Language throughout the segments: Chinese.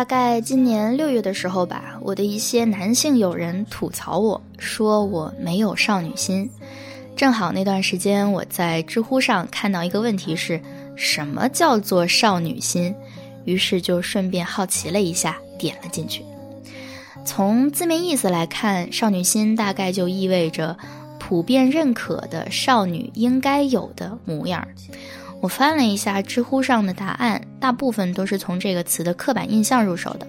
大概今年六月的时候吧，我的一些男性友人吐槽我说我没有少女心。正好那段时间我在知乎上看到一个问题是什么叫做少女心，于是就顺便好奇了一下，点了进去。从字面意思来看，少女心大概就意味着普遍认可的少女应该有的模样。我翻了一下知乎上的答案，大部分都是从这个词的刻板印象入手的。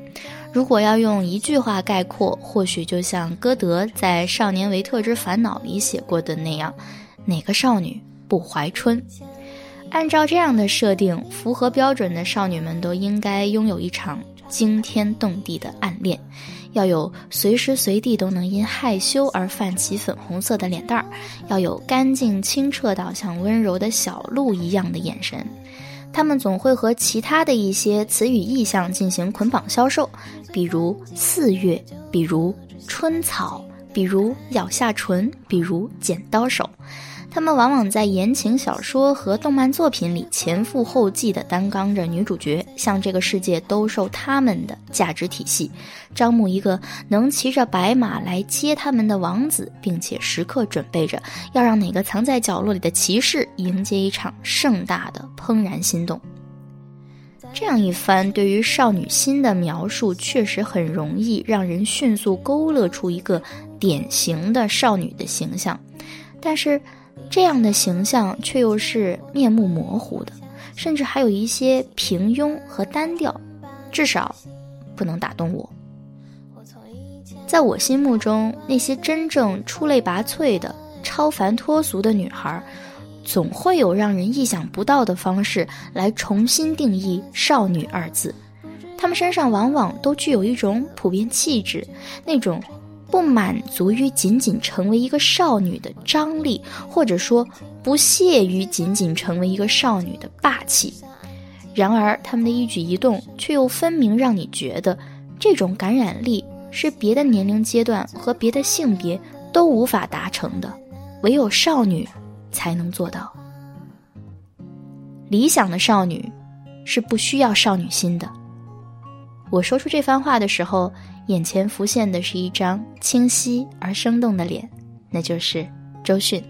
如果要用一句话概括，或许就像歌德在《少年维特之烦恼》里写过的那样：“哪个少女不怀春？”按照这样的设定，符合标准的少女们都应该拥有一场惊天动地的暗恋。要有随时随地都能因害羞而泛起粉红色的脸蛋儿，要有干净清澈到像温柔的小鹿一样的眼神。他们总会和其他的一些词语意象进行捆绑销售，比如四月，比如春草，比如咬下唇，比如剪刀手。他们往往在言情小说和动漫作品里前赴后继地担纲着女主角，向这个世界兜售他们的价值体系，招募一个能骑着白马来接他们的王子，并且时刻准备着要让哪个藏在角落里的骑士迎接一场盛大的怦然心动。这样一番对于少女心的描述，确实很容易让人迅速勾勒出一个典型的少女的形象，但是。这样的形象却又是面目模糊的，甚至还有一些平庸和单调，至少不能打动我。在我心目中，那些真正出类拔萃的、超凡脱俗的女孩，总会有让人意想不到的方式来重新定义“少女”二字。她们身上往往都具有一种普遍气质，那种。不满足于仅仅成为一个少女的张力，或者说不屑于仅仅成为一个少女的霸气，然而他们的一举一动却又分明让你觉得这种感染力是别的年龄阶段和别的性别都无法达成的，唯有少女才能做到。理想的少女是不需要少女心的。我说出这番话的时候。眼前浮现的是一张清晰而生动的脸，那就是周迅。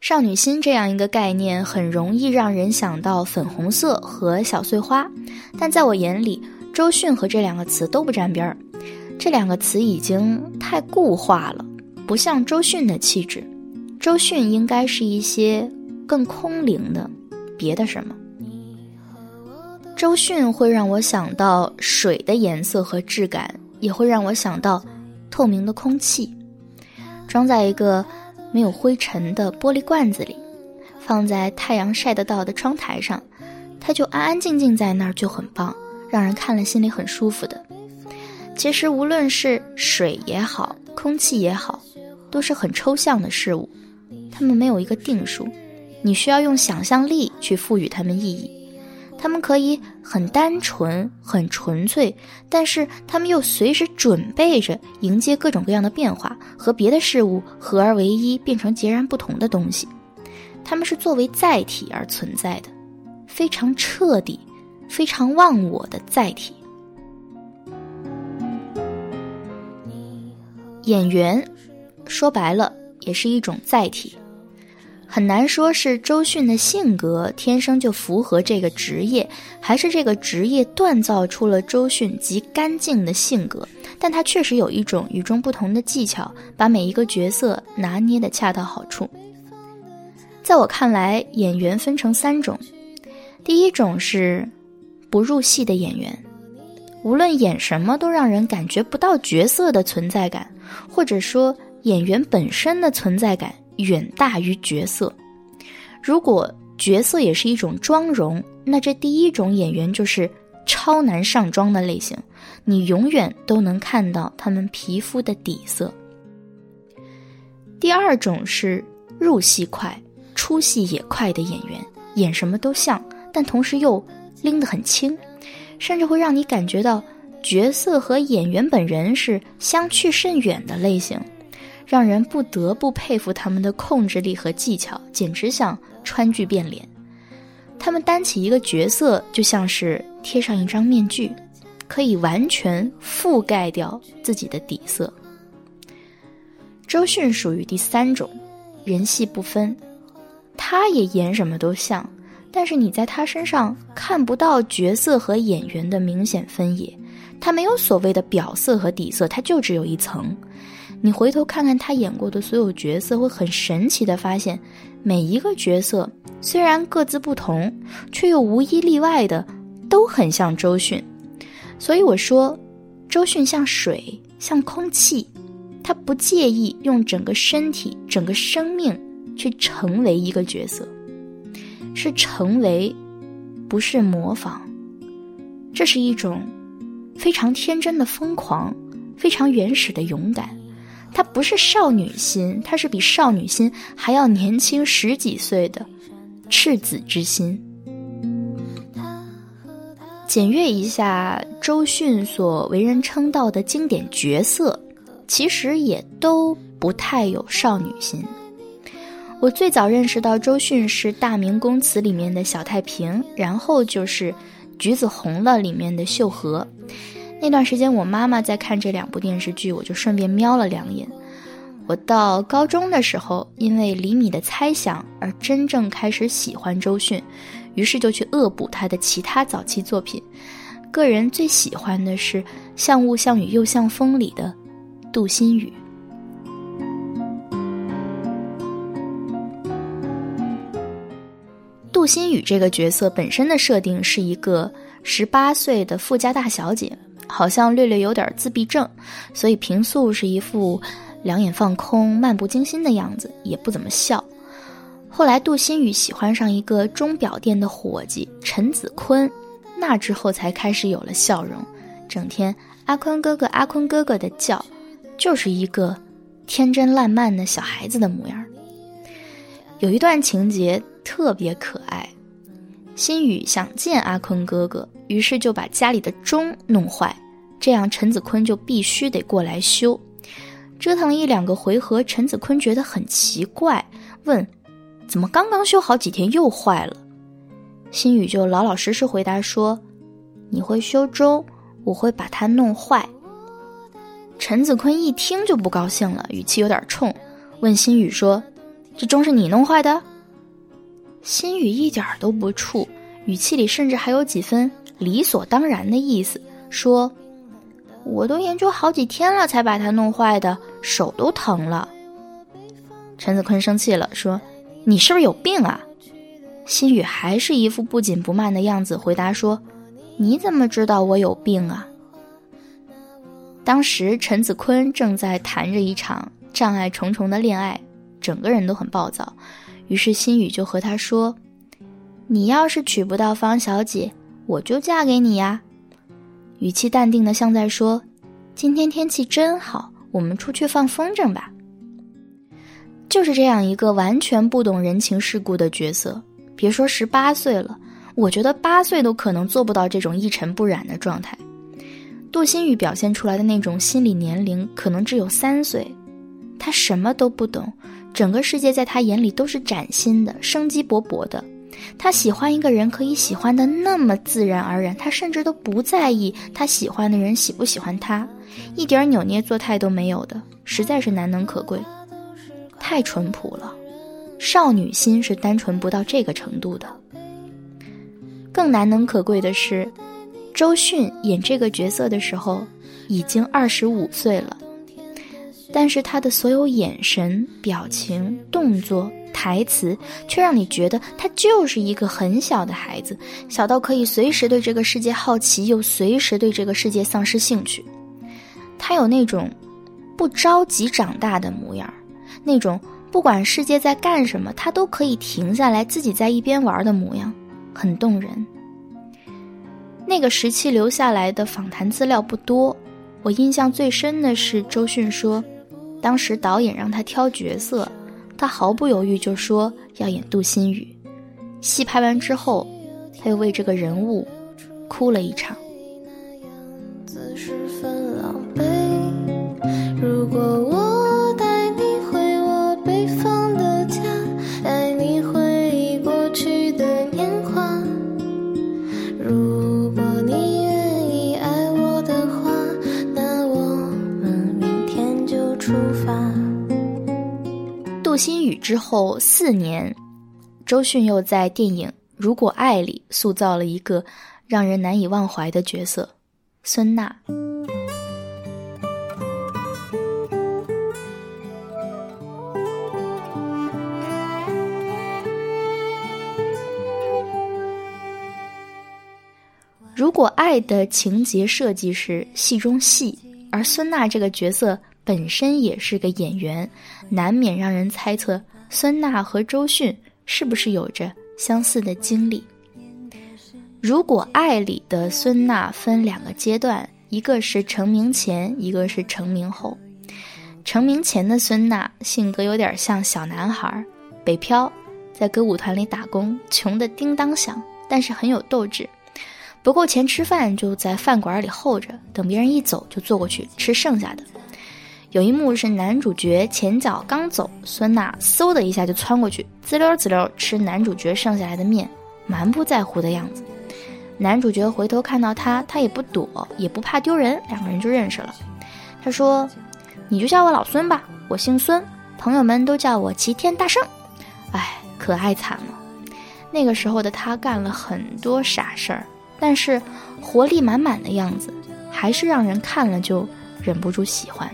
少女心这样一个概念，很容易让人想到粉红色和小碎花，但在我眼里，周迅和这两个词都不沾边儿。这两个词已经太固化了，不像周迅的气质。周迅应该是一些。更空灵的，别的什么？周迅会让我想到水的颜色和质感，也会让我想到透明的空气，装在一个没有灰尘的玻璃罐子里，放在太阳晒得到的窗台上，它就安安静静在那儿就很棒，让人看了心里很舒服的。其实无论是水也好，空气也好，都是很抽象的事物，他们没有一个定数。你需要用想象力去赋予他们意义，他们可以很单纯、很纯粹，但是他们又随时准备着迎接各种各样的变化，和别的事物合而为一，变成截然不同的东西。他们是作为载体而存在的，非常彻底、非常忘我的载体。演员，说白了也是一种载体。很难说是周迅的性格天生就符合这个职业，还是这个职业锻造出了周迅极干净的性格。但他确实有一种与众不同的技巧，把每一个角色拿捏的恰到好处。在我看来，演员分成三种，第一种是不入戏的演员，无论演什么都让人感觉不到角色的存在感，或者说演员本身的存在感。远大于角色。如果角色也是一种妆容，那这第一种演员就是超难上妆的类型，你永远都能看到他们皮肤的底色。第二种是入戏快、出戏也快的演员，演什么都像，但同时又拎得很轻，甚至会让你感觉到角色和演员本人是相去甚远的类型。让人不得不佩服他们的控制力和技巧，简直像川剧变脸。他们担起一个角色，就像是贴上一张面具，可以完全覆盖掉自己的底色。周迅属于第三种，人戏不分，他也演什么都像，但是你在他身上看不到角色和演员的明显分野，他没有所谓的表色和底色，他就只有一层。你回头看看他演过的所有角色，会很神奇的发现，每一个角色虽然各自不同，却又无一例外的都很像周迅。所以我说，周迅像水，像空气，他不介意用整个身体、整个生命去成为一个角色，是成为，不是模仿。这是一种非常天真的疯狂，非常原始的勇敢。她不是少女心，她是比少女心还要年轻十几岁的赤子之心。检阅一下周迅所为人称道的经典角色，其实也都不太有少女心。我最早认识到周迅是《大明宫词》里面的小太平，然后就是《橘子红了》里面的秀禾。那段时间，我妈妈在看这两部电视剧，我就顺便瞄了两眼。我到高中的时候，因为李米的猜想而真正开始喜欢周迅，于是就去恶补他的其他早期作品。个人最喜欢的是《像雾像雨又像风》里的杜心雨。杜心雨这个角色本身的设定是一个十八岁的富家大小姐。好像略略有点自闭症，所以平素是一副两眼放空、漫不经心的样子，也不怎么笑。后来杜心雨喜欢上一个钟表店的伙计陈子坤，那之后才开始有了笑容，整天阿坤哥哥、阿坤哥哥的叫，就是一个天真烂漫的小孩子的模样。有一段情节特别可爱。心雨想见阿坤哥哥，于是就把家里的钟弄坏，这样陈子坤就必须得过来修。折腾一两个回合，陈子坤觉得很奇怪，问：“怎么刚刚修好几天又坏了？”心雨就老老实实回答说：“你会修钟，我会把它弄坏。”陈子坤一听就不高兴了，语气有点冲，问心雨说：“这钟是你弄坏的？”心雨一点都不怵，语气里甚至还有几分理所当然的意思，说：“我都研究好几天了，才把它弄坏的，手都疼了。”陈子坤生气了，说：“你是不是有病啊？”心雨还是一副不紧不慢的样子，回答说：“你怎么知道我有病啊？”当时陈子坤正在谈着一场障碍重重的恋爱，整个人都很暴躁。于是心雨就和他说：“你要是娶不到方小姐，我就嫁给你呀。”语气淡定的像在说：“今天天气真好，我们出去放风筝吧。”就是这样一个完全不懂人情世故的角色。别说十八岁了，我觉得八岁都可能做不到这种一尘不染的状态。杜新宇表现出来的那种心理年龄，可能只有三岁，他什么都不懂。整个世界在他眼里都是崭新的、生机勃勃的。他喜欢一个人，可以喜欢的那么自然而然，他甚至都不在意他喜欢的人喜不喜欢他，一点扭捏作态都没有的，实在是难能可贵，太淳朴了。少女心是单纯不到这个程度的。更难能可贵的是，周迅演这个角色的时候已经二十五岁了。但是她的所有眼神、表情、动作、台词，却让你觉得他就是一个很小的孩子，小到可以随时对这个世界好奇，又随时对这个世界丧失兴趣。他有那种不着急长大的模样，那种不管世界在干什么，他都可以停下来自己在一边玩的模样，很动人。那个时期留下来的访谈资料不多，我印象最深的是周迅说。当时导演让他挑角色，他毫不犹豫就说要演杜心雨。戏拍完之后，他又为这个人物哭了一场。如果我雨之后四年，周迅又在电影《如果爱》里塑造了一个让人难以忘怀的角色——孙娜。如果爱的情节设计是戏中戏，而孙娜这个角色本身也是个演员，难免让人猜测孙娜和周迅是不是有着相似的经历。如果爱里的孙娜分两个阶段，一个是成名前，一个是成名后。成名前的孙娜性格有点像小男孩，北漂，在歌舞团里打工，穷得叮当响，但是很有斗志。不够钱吃饭，就在饭馆里候着，等别人一走就坐过去吃剩下的。有一幕是男主角前脚刚走，孙娜嗖的一下就窜过去，滋溜滋溜吃男主角剩下来的面，蛮不在乎的样子。男主角回头看到他，他也不躲，也不怕丢人，两个人就认识了。他说：“你就叫我老孙吧，我姓孙，朋友们都叫我齐天大圣。”哎，可爱惨了。那个时候的他干了很多傻事儿。但是，活力满满的样子，还是让人看了就忍不住喜欢。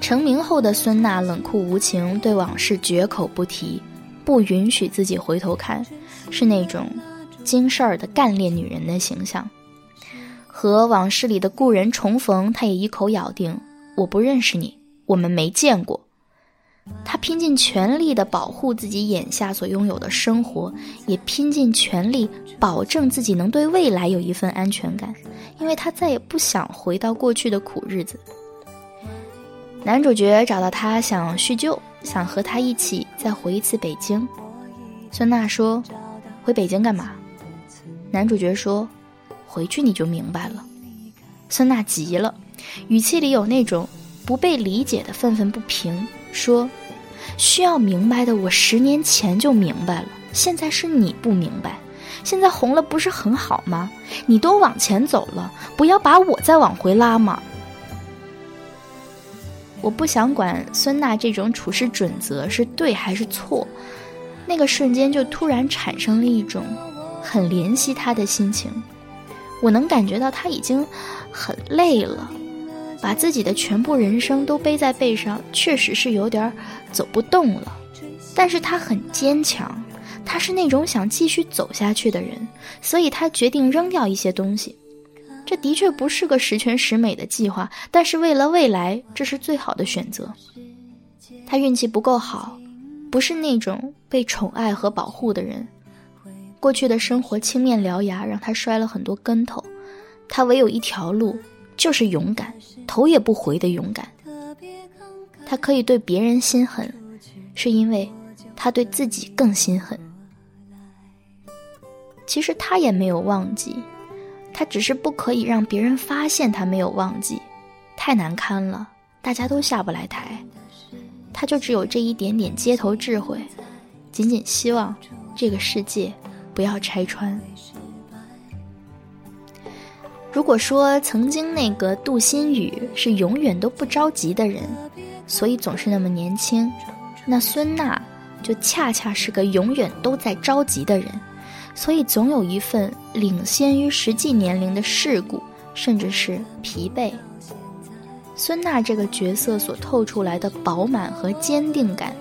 成名后的孙娜冷酷无情，对往事绝口不提，不允许自己回头看，是那种经事儿的干练女人的形象。和往事里的故人重逢，她也一口咬定：“我不认识你，我们没见过。”他拼尽全力的保护自己眼下所拥有的生活，也拼尽全力保证自己能对未来有一份安全感，因为他再也不想回到过去的苦日子。男主角找到他想叙旧，想和他一起再回一次北京。孙娜说：“回北京干嘛？”男主角说：“回去你就明白了。”孙娜急了，语气里有那种不被理解的愤愤不平。说，需要明白的，我十年前就明白了。现在是你不明白，现在红了不是很好吗？你都往前走了，不要把我再往回拉嘛。我不想管孙娜这种处事准则是对还是错，那个瞬间就突然产生了一种很怜惜她的心情。我能感觉到他已经很累了。把自己的全部人生都背在背上，确实是有点走不动了。但是他很坚强，他是那种想继续走下去的人，所以他决定扔掉一些东西。这的确不是个十全十美的计划，但是为了未来，这是最好的选择。他运气不够好，不是那种被宠爱和保护的人。过去的生活青面獠牙，让他摔了很多跟头。他唯有一条路。就是勇敢，头也不回的勇敢。他可以对别人心狠，是因为他对自己更心狠。其实他也没有忘记，他只是不可以让别人发现他没有忘记，太难堪了，大家都下不来台。他就只有这一点点街头智慧，仅仅希望这个世界不要拆穿。如果说曾经那个杜心雨是永远都不着急的人，所以总是那么年轻，那孙娜就恰恰是个永远都在着急的人，所以总有一份领先于实际年龄的世故，甚至是疲惫。孙娜这个角色所透出来的饱满和坚定感，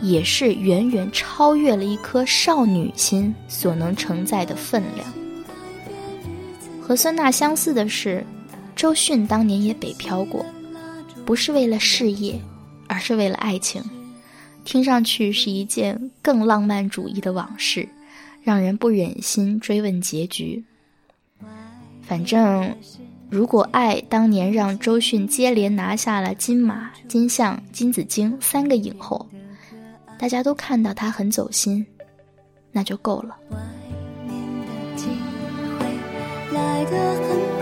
也是远远超越了一颗少女心所能承载的分量。和孙娜相似的是，周迅当年也北漂过，不是为了事业，而是为了爱情。听上去是一件更浪漫主义的往事，让人不忍心追问结局。反正，如果爱当年让周迅接连拿下了金马、金像、金紫荆三个影后，大家都看到她很走心，那就够了。来得很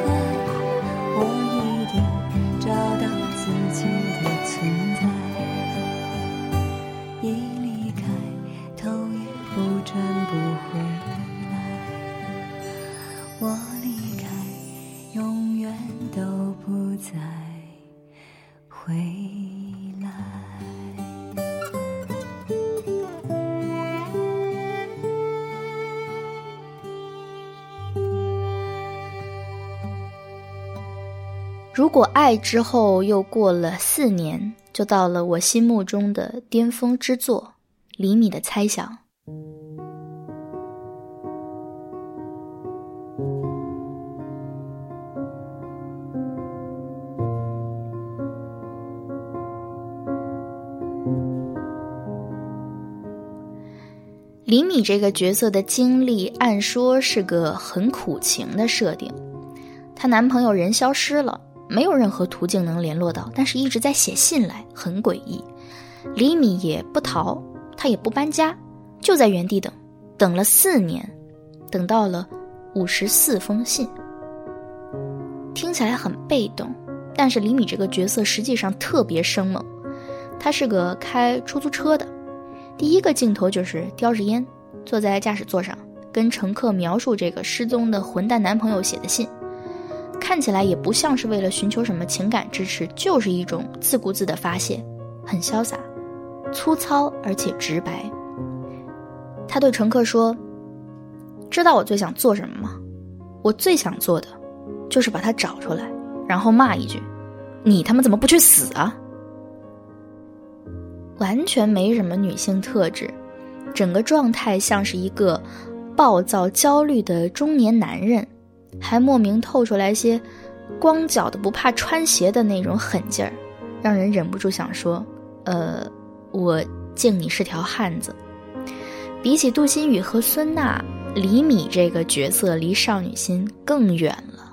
如果爱之后又过了四年，就到了我心目中的巅峰之作——李米的猜想。李米这个角色的经历，按说是个很苦情的设定。她男朋友人消失了。没有任何途径能联络到，但是一直在写信来，很诡异。李米也不逃，他也不搬家，就在原地等，等了四年，等到了五十四封信。听起来很被动，但是李米这个角色实际上特别生猛。他是个开出租车的，第一个镜头就是叼着烟，坐在驾驶座上，跟乘客描述这个失踪的混蛋男朋友写的信。看起来也不像是为了寻求什么情感支持，就是一种自顾自的发泄，很潇洒、粗糙而且直白。他对乘客说：“知道我最想做什么吗？我最想做的，就是把他找出来，然后骂一句：‘你他妈怎么不去死啊！’完全没什么女性特质，整个状态像是一个暴躁、焦虑的中年男人。”还莫名透出来些光脚的不怕穿鞋的那种狠劲儿，让人忍不住想说：“呃，我敬你是条汉子。”比起杜心雨和孙娜，李米这个角色离少女心更远了。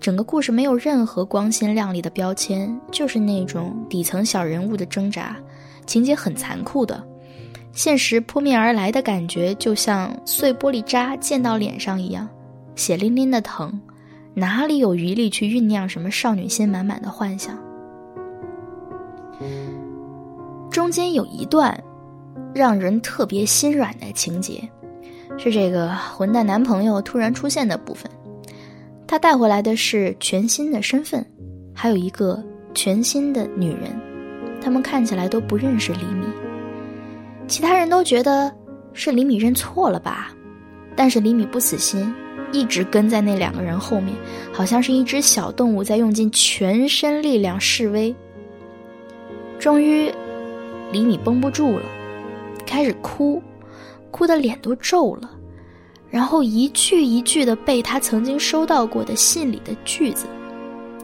整个故事没有任何光鲜亮丽的标签，就是那种底层小人物的挣扎，情节很残酷的，现实扑面而来的感觉，就像碎玻璃渣溅到脸上一样。血淋淋的疼，哪里有余力去酝酿什么少女心满满的幻想？中间有一段让人特别心软的情节，是这个混蛋男朋友突然出现的部分。他带回来的是全新的身份，还有一个全新的女人。他们看起来都不认识李米，其他人都觉得是李米认错了吧？但是李米不死心。一直跟在那两个人后面，好像是一只小动物在用尽全身力量示威。终于，李米绷不住了，开始哭，哭的脸都皱了，然后一句一句的背他曾经收到过的信里的句子，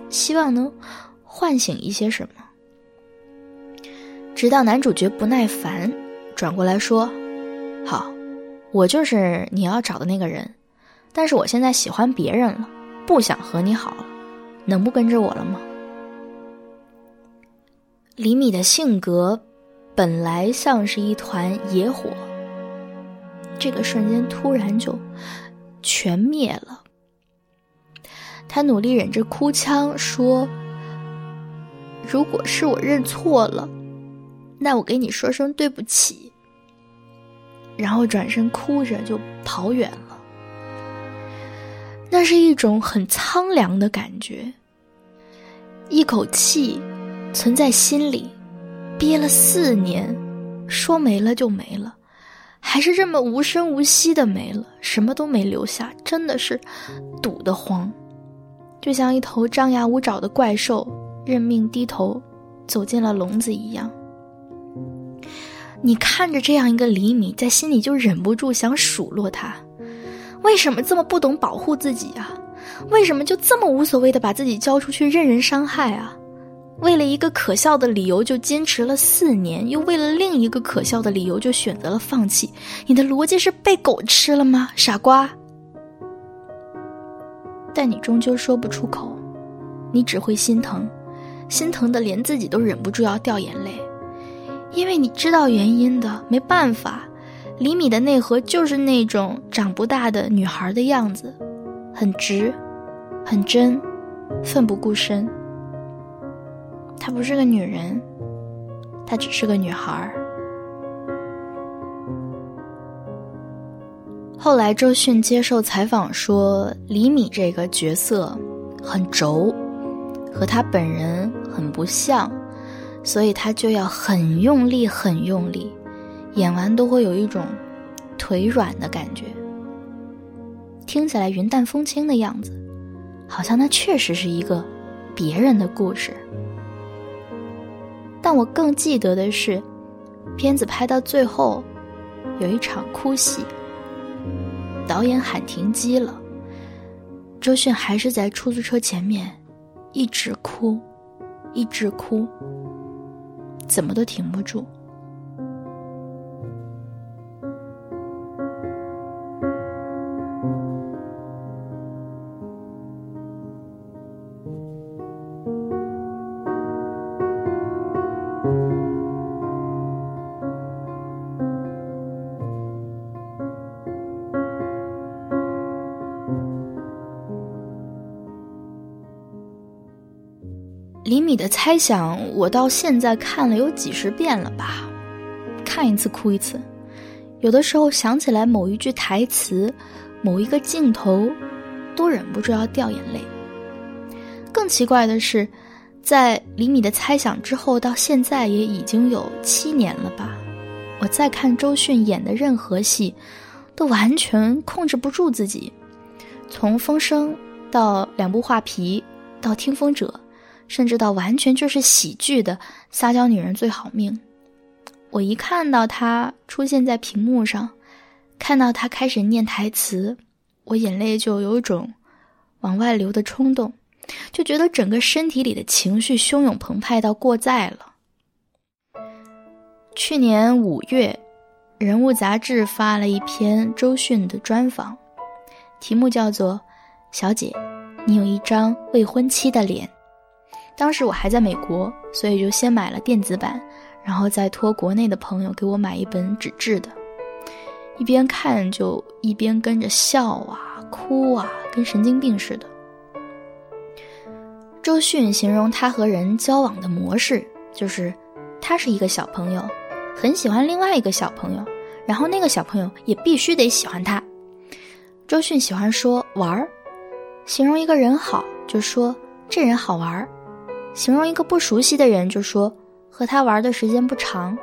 希望能唤醒一些什么。直到男主角不耐烦，转过来说：“好，我就是你要找的那个人。”但是我现在喜欢别人了，不想和你好了，能不跟着我了吗？李米的性格本来像是一团野火，这个瞬间突然就全灭了。他努力忍着哭腔说：“如果是我认错了，那我给你说声对不起。”然后转身哭着就跑远了。那是一种很苍凉的感觉，一口气存在心里，憋了四年，说没了就没了，还是这么无声无息的没了，什么都没留下，真的是堵得慌，就像一头张牙舞爪的怪兽认命低头走进了笼子一样。你看着这样一个李米，在心里就忍不住想数落他。为什么这么不懂保护自己啊？为什么就这么无所谓的把自己交出去任人伤害啊？为了一个可笑的理由就坚持了四年，又为了另一个可笑的理由就选择了放弃？你的逻辑是被狗吃了吗，傻瓜？但你终究说不出口，你只会心疼，心疼的连自己都忍不住要掉眼泪，因为你知道原因的，没办法。李米的内核就是那种长不大的女孩的样子，很直，很真，奋不顾身。她不是个女人，她只是个女孩。后来周迅接受采访说，李米这个角色很轴，和他本人很不像，所以他就要很用力，很用力。演完都会有一种腿软的感觉，听起来云淡风轻的样子，好像那确实是一个别人的故事。但我更记得的是，片子拍到最后，有一场哭戏，导演喊停机了，周迅还是在出租车前面，一直哭，一直哭，怎么都停不住。你的猜想，我到现在看了有几十遍了吧，看一次哭一次。有的时候想起来某一句台词、某一个镜头，都忍不住要掉眼泪。更奇怪的是，在李米的猜想之后，到现在也已经有七年了吧。我再看周迅演的任何戏，都完全控制不住自己。从《风声》到两部《画皮》，到《听风者》。甚至到完全就是喜剧的撒娇女人最好命，我一看到她出现在屏幕上，看到她开始念台词，我眼泪就有种往外流的冲动，就觉得整个身体里的情绪汹涌澎湃到过载了。去年五月，《人物》杂志发了一篇周迅的专访，题目叫做《小姐，你有一张未婚妻的脸》。当时我还在美国，所以就先买了电子版，然后再托国内的朋友给我买一本纸质的。一边看就一边跟着笑啊、哭啊，跟神经病似的。周迅形容他和人交往的模式，就是他是一个小朋友，很喜欢另外一个小朋友，然后那个小朋友也必须得喜欢他。周迅喜欢说玩儿，形容一个人好，就说这人好玩儿。形容一个不熟悉的人，就说和他玩的时间不长。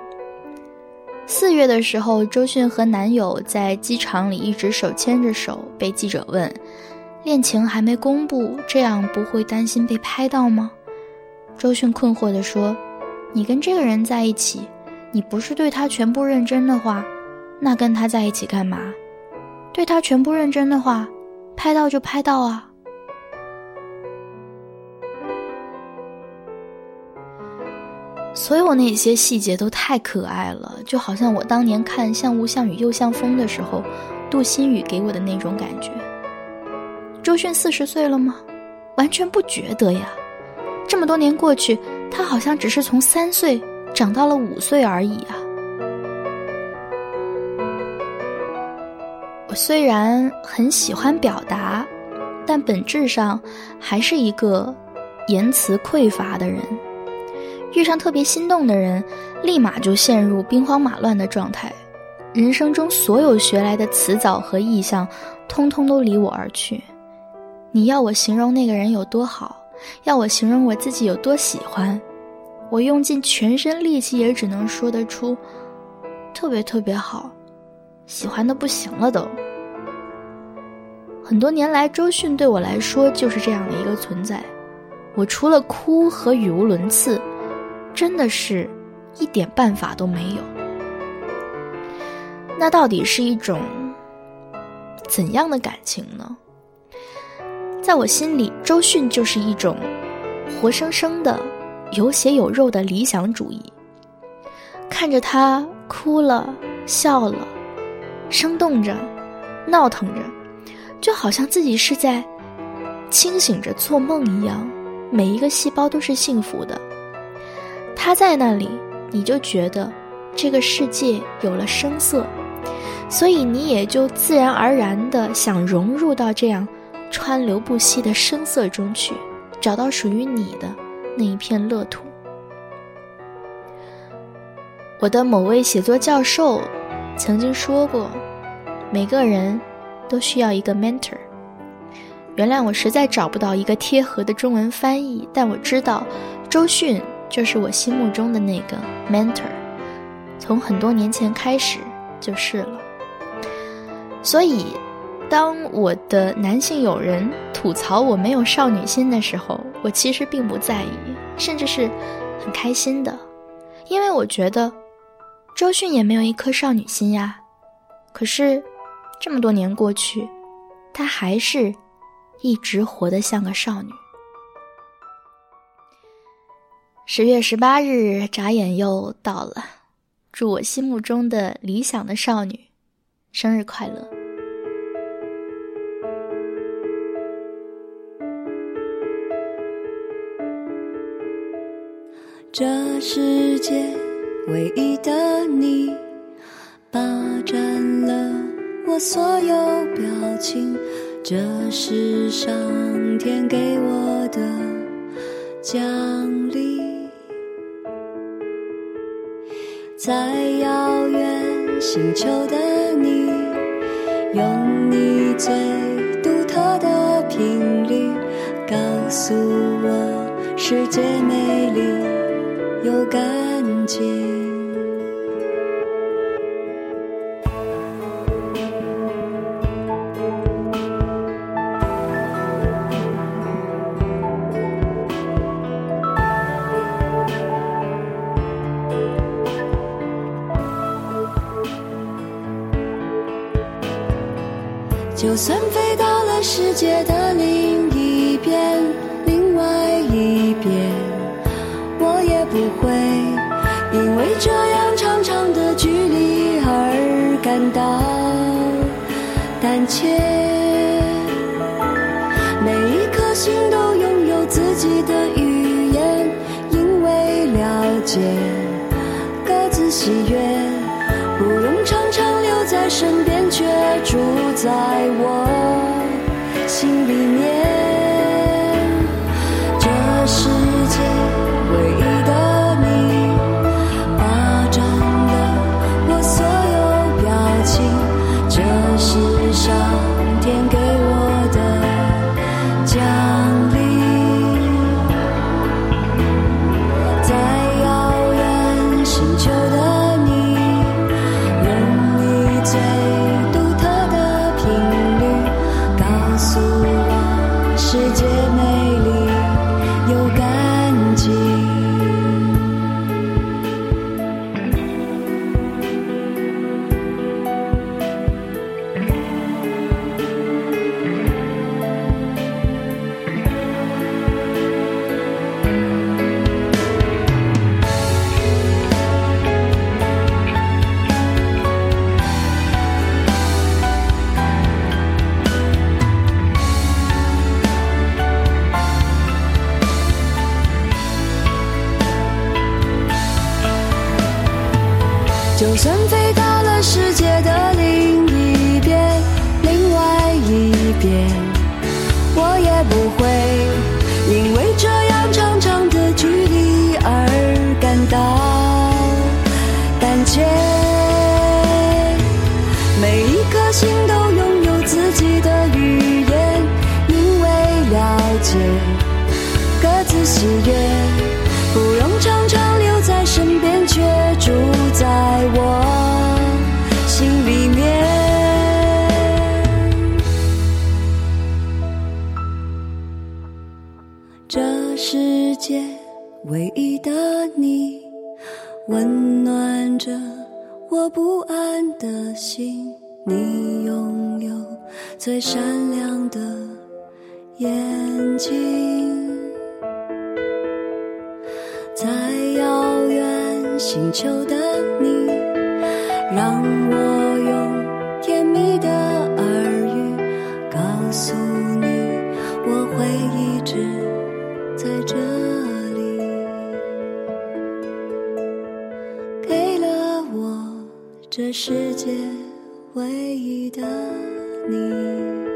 四月的时候，周迅和男友在机场里一直手牵着手，被记者问：“恋情还没公布，这样不会担心被拍到吗？”周迅困惑地说：“你跟这个人在一起，你不是对他全部认真的话，那跟他在一起干嘛？对他全部认真的话，拍到就拍到啊。”所有那些细节都太可爱了，就好像我当年看《像雾像雨又像风》的时候，杜心雨给我的那种感觉。周迅四十岁了吗？完全不觉得呀。这么多年过去，她好像只是从三岁长到了五岁而已啊。我虽然很喜欢表达，但本质上还是一个言辞匮乏的人。遇上特别心动的人，立马就陷入兵荒马乱的状态，人生中所有学来的词藻和意象，通通都离我而去。你要我形容那个人有多好，要我形容我自己有多喜欢，我用尽全身力气也只能说得出，特别特别好，喜欢的不行了都。很多年来，周迅对我来说就是这样的一个存在，我除了哭和语无伦次。真的是，一点办法都没有。那到底是一种怎样的感情呢？在我心里，周迅就是一种活生生的、有血有肉的理想主义。看着他哭了、笑了、生动着、闹腾着，就好像自己是在清醒着做梦一样，每一个细胞都是幸福的。他在那里，你就觉得这个世界有了声色，所以你也就自然而然的想融入到这样川流不息的声色中去，找到属于你的那一片乐土。我的某位写作教授曾经说过，每个人都需要一个 mentor。原谅我实在找不到一个贴合的中文翻译，但我知道周迅。就是我心目中的那个 mentor，从很多年前开始就是了。所以，当我的男性友人吐槽我没有少女心的时候，我其实并不在意，甚至是很开心的，因为我觉得周迅也没有一颗少女心呀。可是这么多年过去，她还是一直活得像个少女。十月十八日，眨眼又到了，祝我心目中的理想的少女生日快乐！这世界唯一的你，霸占了我所有表情，这是上天给我的奖励。在遥远星球的你，用你最独特的频率告诉我，世界美丽又干净。就算心就算飞到了世界的另我不安的心。你拥有最闪亮的眼睛。在遥远星球的你，让我用甜蜜的耳语告诉你，我会一直在这里，这世界唯一的你。